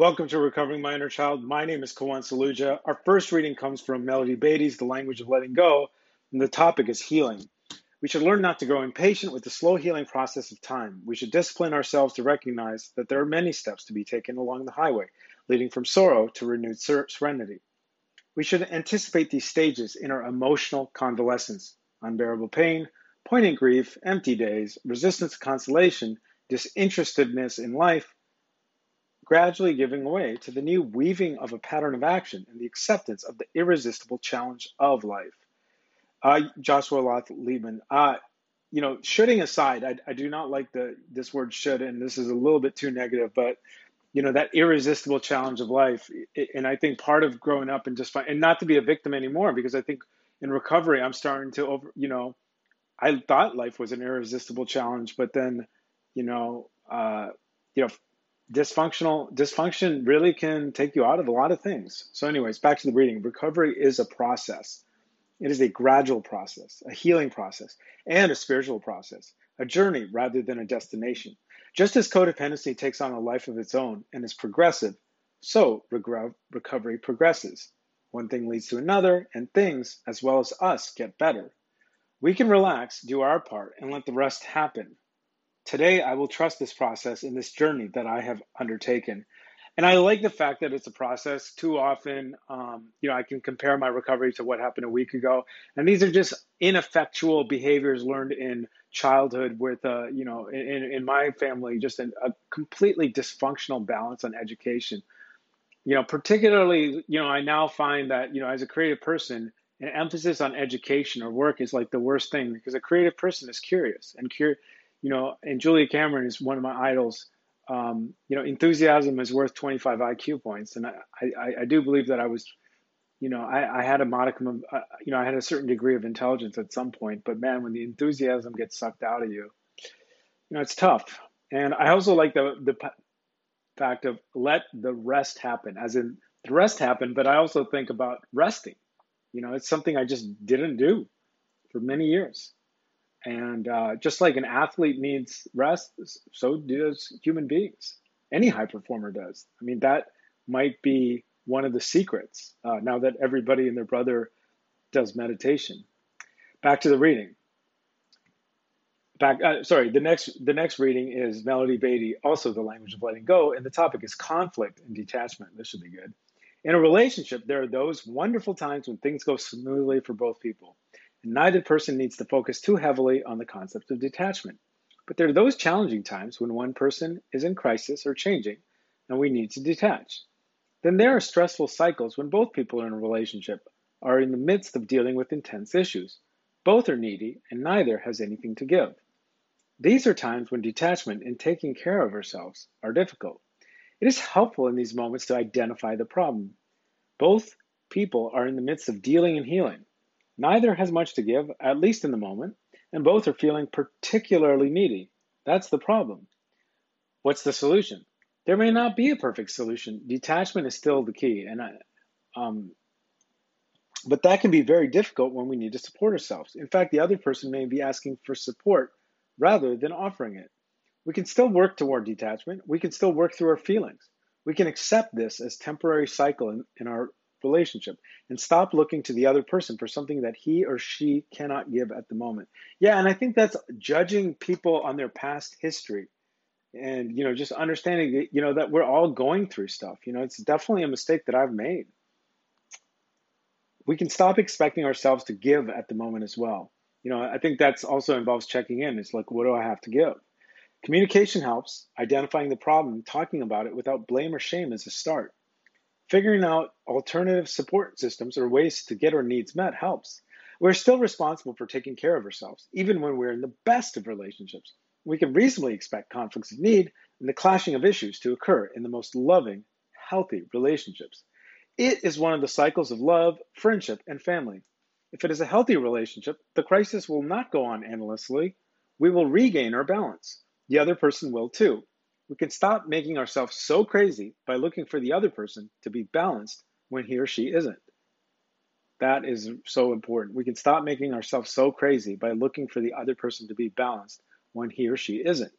Welcome to Recovering My Inner Child. My name is Kawan Saluja. Our first reading comes from Melody Beattie's The Language of Letting Go, and the topic is healing. We should learn not to grow impatient with the slow healing process of time. We should discipline ourselves to recognize that there are many steps to be taken along the highway, leading from sorrow to renewed serenity. We should anticipate these stages in our emotional convalescence unbearable pain, poignant grief, empty days, resistance to consolation, disinterestedness in life, gradually giving way to the new weaving of a pattern of action and the acceptance of the irresistible challenge of life. Uh, Joshua Loth Liebman, uh, you know, shoulding aside, I, I do not like the this word should, and this is a little bit too negative, but you know that irresistible challenge of life, and I think part of growing up and just find, and not to be a victim anymore, because I think in recovery I'm starting to over, you know, I thought life was an irresistible challenge, but then, you know, uh, you know, dysfunctional dysfunction really can take you out of a lot of things. So, anyways, back to the reading. Recovery is a process. It is a gradual process, a healing process, and a spiritual process, a journey rather than a destination. Just as codependency takes on a life of its own and is progressive, so recovery progresses. One thing leads to another, and things, as well as us, get better. We can relax, do our part, and let the rest happen. Today, I will trust this process in this journey that I have undertaken. And I like the fact that it's a process. Too often, um, you know, I can compare my recovery to what happened a week ago. And these are just ineffectual behaviors learned in childhood with, uh, you know, in, in my family, just an, a completely dysfunctional balance on education. You know, particularly, you know, I now find that, you know, as a creative person, an emphasis on education or work is like the worst thing because a creative person is curious and curious you know, and Julia Cameron is one of my idols. Um, you know, enthusiasm is worth 25 IQ points, and I, I, I do believe that I was, you know, I, I had a modicum of, uh, you know, I had a certain degree of intelligence at some point, but man, when the enthusiasm gets sucked out of you, you know, it's tough. And I also like the the fact of let the rest happen, as in the rest happen, but I also think about resting. You know, it's something I just didn't do for many years. And uh, just like an athlete needs rest, so does human beings. Any high performer does. I mean, that might be one of the secrets uh, now that everybody and their brother does meditation. Back to the reading. Back, uh, sorry, the next the next reading is Melody Beattie, also the language of letting go, and the topic is conflict and detachment. This should be good. In a relationship, there are those wonderful times when things go smoothly for both people and neither person needs to focus too heavily on the concept of detachment. But there are those challenging times when one person is in crisis or changing, and we need to detach. Then there are stressful cycles when both people in a relationship are in the midst of dealing with intense issues. Both are needy, and neither has anything to give. These are times when detachment and taking care of ourselves are difficult. It is helpful in these moments to identify the problem. Both people are in the midst of dealing and healing. Neither has much to give, at least in the moment, and both are feeling particularly needy. That's the problem. What's the solution? There may not be a perfect solution. Detachment is still the key, and I, um, but that can be very difficult when we need to support ourselves. In fact, the other person may be asking for support rather than offering it. We can still work toward detachment. We can still work through our feelings. We can accept this as temporary cycle in, in our relationship and stop looking to the other person for something that he or she cannot give at the moment. Yeah, and I think that's judging people on their past history and you know just understanding that, you know that we're all going through stuff. You know, it's definitely a mistake that I've made. We can stop expecting ourselves to give at the moment as well. You know, I think that's also involves checking in. It's like what do I have to give? Communication helps. Identifying the problem, talking about it without blame or shame is a start. Figuring out alternative support systems or ways to get our needs met helps. We're still responsible for taking care of ourselves, even when we're in the best of relationships. We can reasonably expect conflicts of need and the clashing of issues to occur in the most loving, healthy relationships. It is one of the cycles of love, friendship, and family. If it is a healthy relationship, the crisis will not go on endlessly. We will regain our balance. The other person will too. We can stop making ourselves so crazy by looking for the other person to be balanced when he or she isn't. That is so important. We can stop making ourselves so crazy by looking for the other person to be balanced when he or she isn't.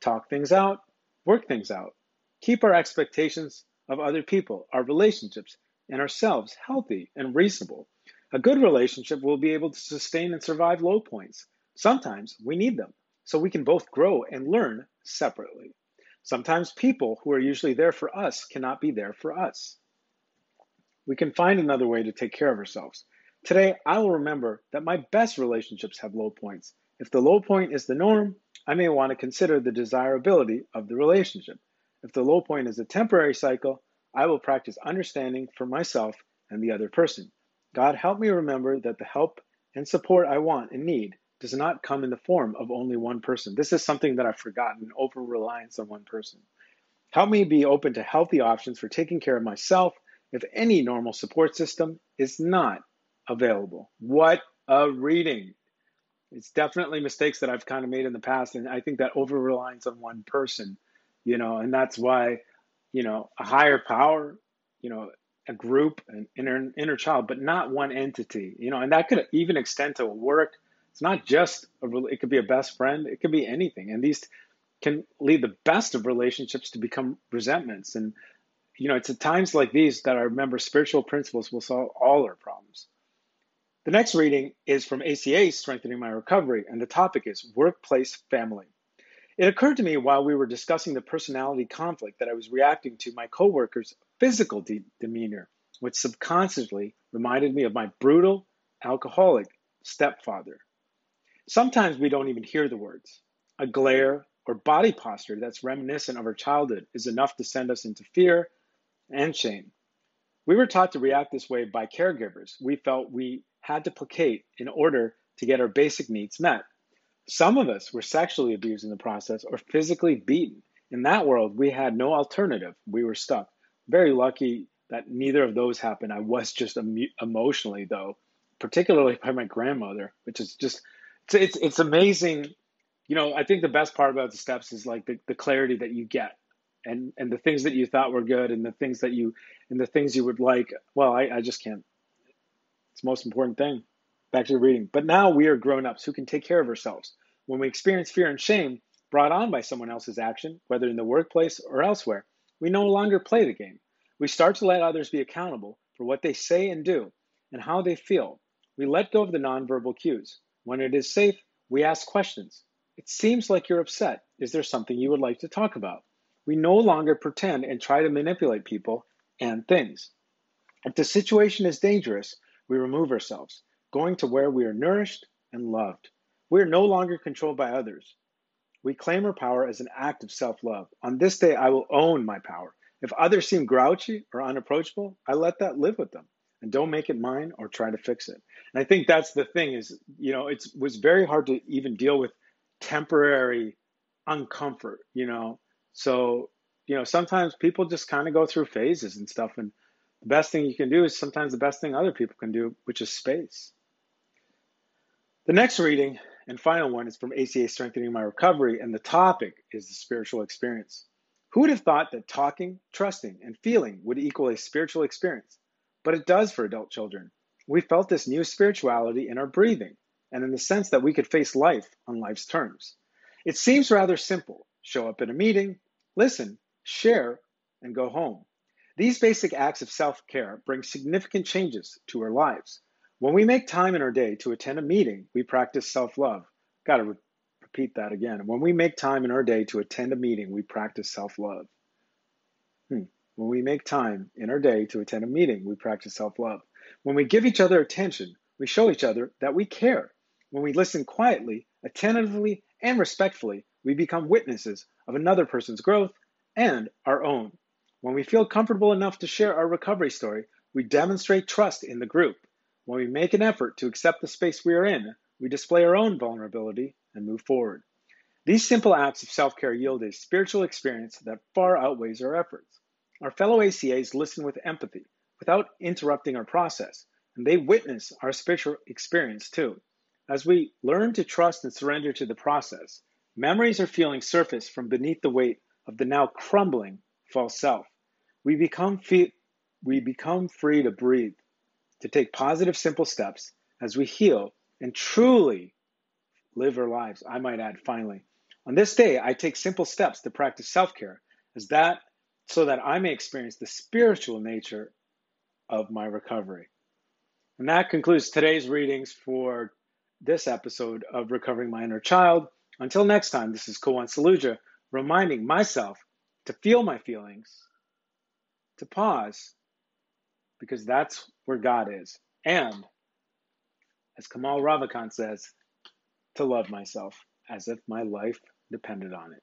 Talk things out, work things out. Keep our expectations of other people, our relationships, and ourselves healthy and reasonable. A good relationship will be able to sustain and survive low points. Sometimes we need them so we can both grow and learn separately. Sometimes people who are usually there for us cannot be there for us. We can find another way to take care of ourselves. Today, I will remember that my best relationships have low points. If the low point is the norm, I may want to consider the desirability of the relationship. If the low point is a temporary cycle, I will practice understanding for myself and the other person. God, help me remember that the help and support I want and need does not come in the form of only one person. This is something that I've forgotten over reliance on one person. Help me be open to healthy options for taking care of myself if any normal support system is not available. What a reading! It's definitely mistakes that I've kind of made in the past. And I think that over reliance on one person, you know, and that's why, you know, a higher power, you know, a group, an inner, inner child, but not one entity, you know, and that could even extend to work. It's not just a, it could be a best friend, it could be anything. And these can lead the best of relationships to become resentments. And, you know, it's at times like these that I remember spiritual principles will solve all our problems. The next reading is from ACA, Strengthening My Recovery, and the topic is Workplace Family. It occurred to me while we were discussing the personality conflict that I was reacting to my coworker's physical de- demeanor, which subconsciously reminded me of my brutal, alcoholic stepfather. Sometimes we don't even hear the words. A glare or body posture that's reminiscent of our childhood is enough to send us into fear and shame. We were taught to react this way by caregivers. We felt we had to placate in order to get our basic needs met. Some of us were sexually abused in the process or physically beaten. In that world, we had no alternative. We were stuck. Very lucky that neither of those happened. I was just emotionally, though, particularly by my grandmother, which is just, it's, it's, amazing. You know, I think the best part about the steps is like the, the clarity that you get and, and the things that you thought were good and the things that you, and the things you would like. Well, I, I just can't it's the most important thing. Back to the reading. But now we are grown ups who can take care of ourselves. When we experience fear and shame brought on by someone else's action, whether in the workplace or elsewhere, we no longer play the game. We start to let others be accountable for what they say and do and how they feel. We let go of the nonverbal cues. When it is safe, we ask questions. It seems like you're upset. Is there something you would like to talk about? We no longer pretend and try to manipulate people and things. If the situation is dangerous, we remove ourselves, going to where we are nourished and loved. We are no longer controlled by others. We claim our power as an act of self love. On this day, I will own my power. If others seem grouchy or unapproachable, I let that live with them and don't make it mine or try to fix it. And I think that's the thing is, you know, it was very hard to even deal with temporary uncomfort, you know. So, you know, sometimes people just kind of go through phases and stuff. And the best thing you can do is sometimes the best thing other people can do, which is space. The next reading and final one is from ACA Strengthening My Recovery, and the topic is the spiritual experience. Who would have thought that talking, trusting, and feeling would equal a spiritual experience? But it does for adult children. We felt this new spirituality in our breathing and in the sense that we could face life on life's terms. It seems rather simple show up at a meeting, listen, share, and go home. These basic acts of self care bring significant changes to our lives. When we make time in our day to attend a meeting, we practice self love. Got to re- repeat that again. When we make time in our day to attend a meeting, we practice self love. When we make time in our day to attend a meeting, we practice self love. When we give each other attention, we show each other that we care. When we listen quietly, attentively, and respectfully, we become witnesses of another person's growth and our own. When we feel comfortable enough to share our recovery story, we demonstrate trust in the group. When we make an effort to accept the space we are in, we display our own vulnerability and move forward. These simple acts of self care yield a spiritual experience that far outweighs our efforts. Our fellow ACAs listen with empathy without interrupting our process, and they witness our spiritual experience too. As we learn to trust and surrender to the process, memories or feelings surface from beneath the weight of the now crumbling false self. We become, fe- we become free to breathe, to take positive, simple steps as we heal and truly live our lives. I might add, finally. On this day, I take simple steps to practice self care, as that so that I may experience the spiritual nature of my recovery. And that concludes today's readings for this episode of Recovering My Inner Child. Until next time, this is Kawan Saluja reminding myself to feel my feelings, to pause, because that's where God is. And, as Kamal Ravikant says, to love myself as if my life depended on it.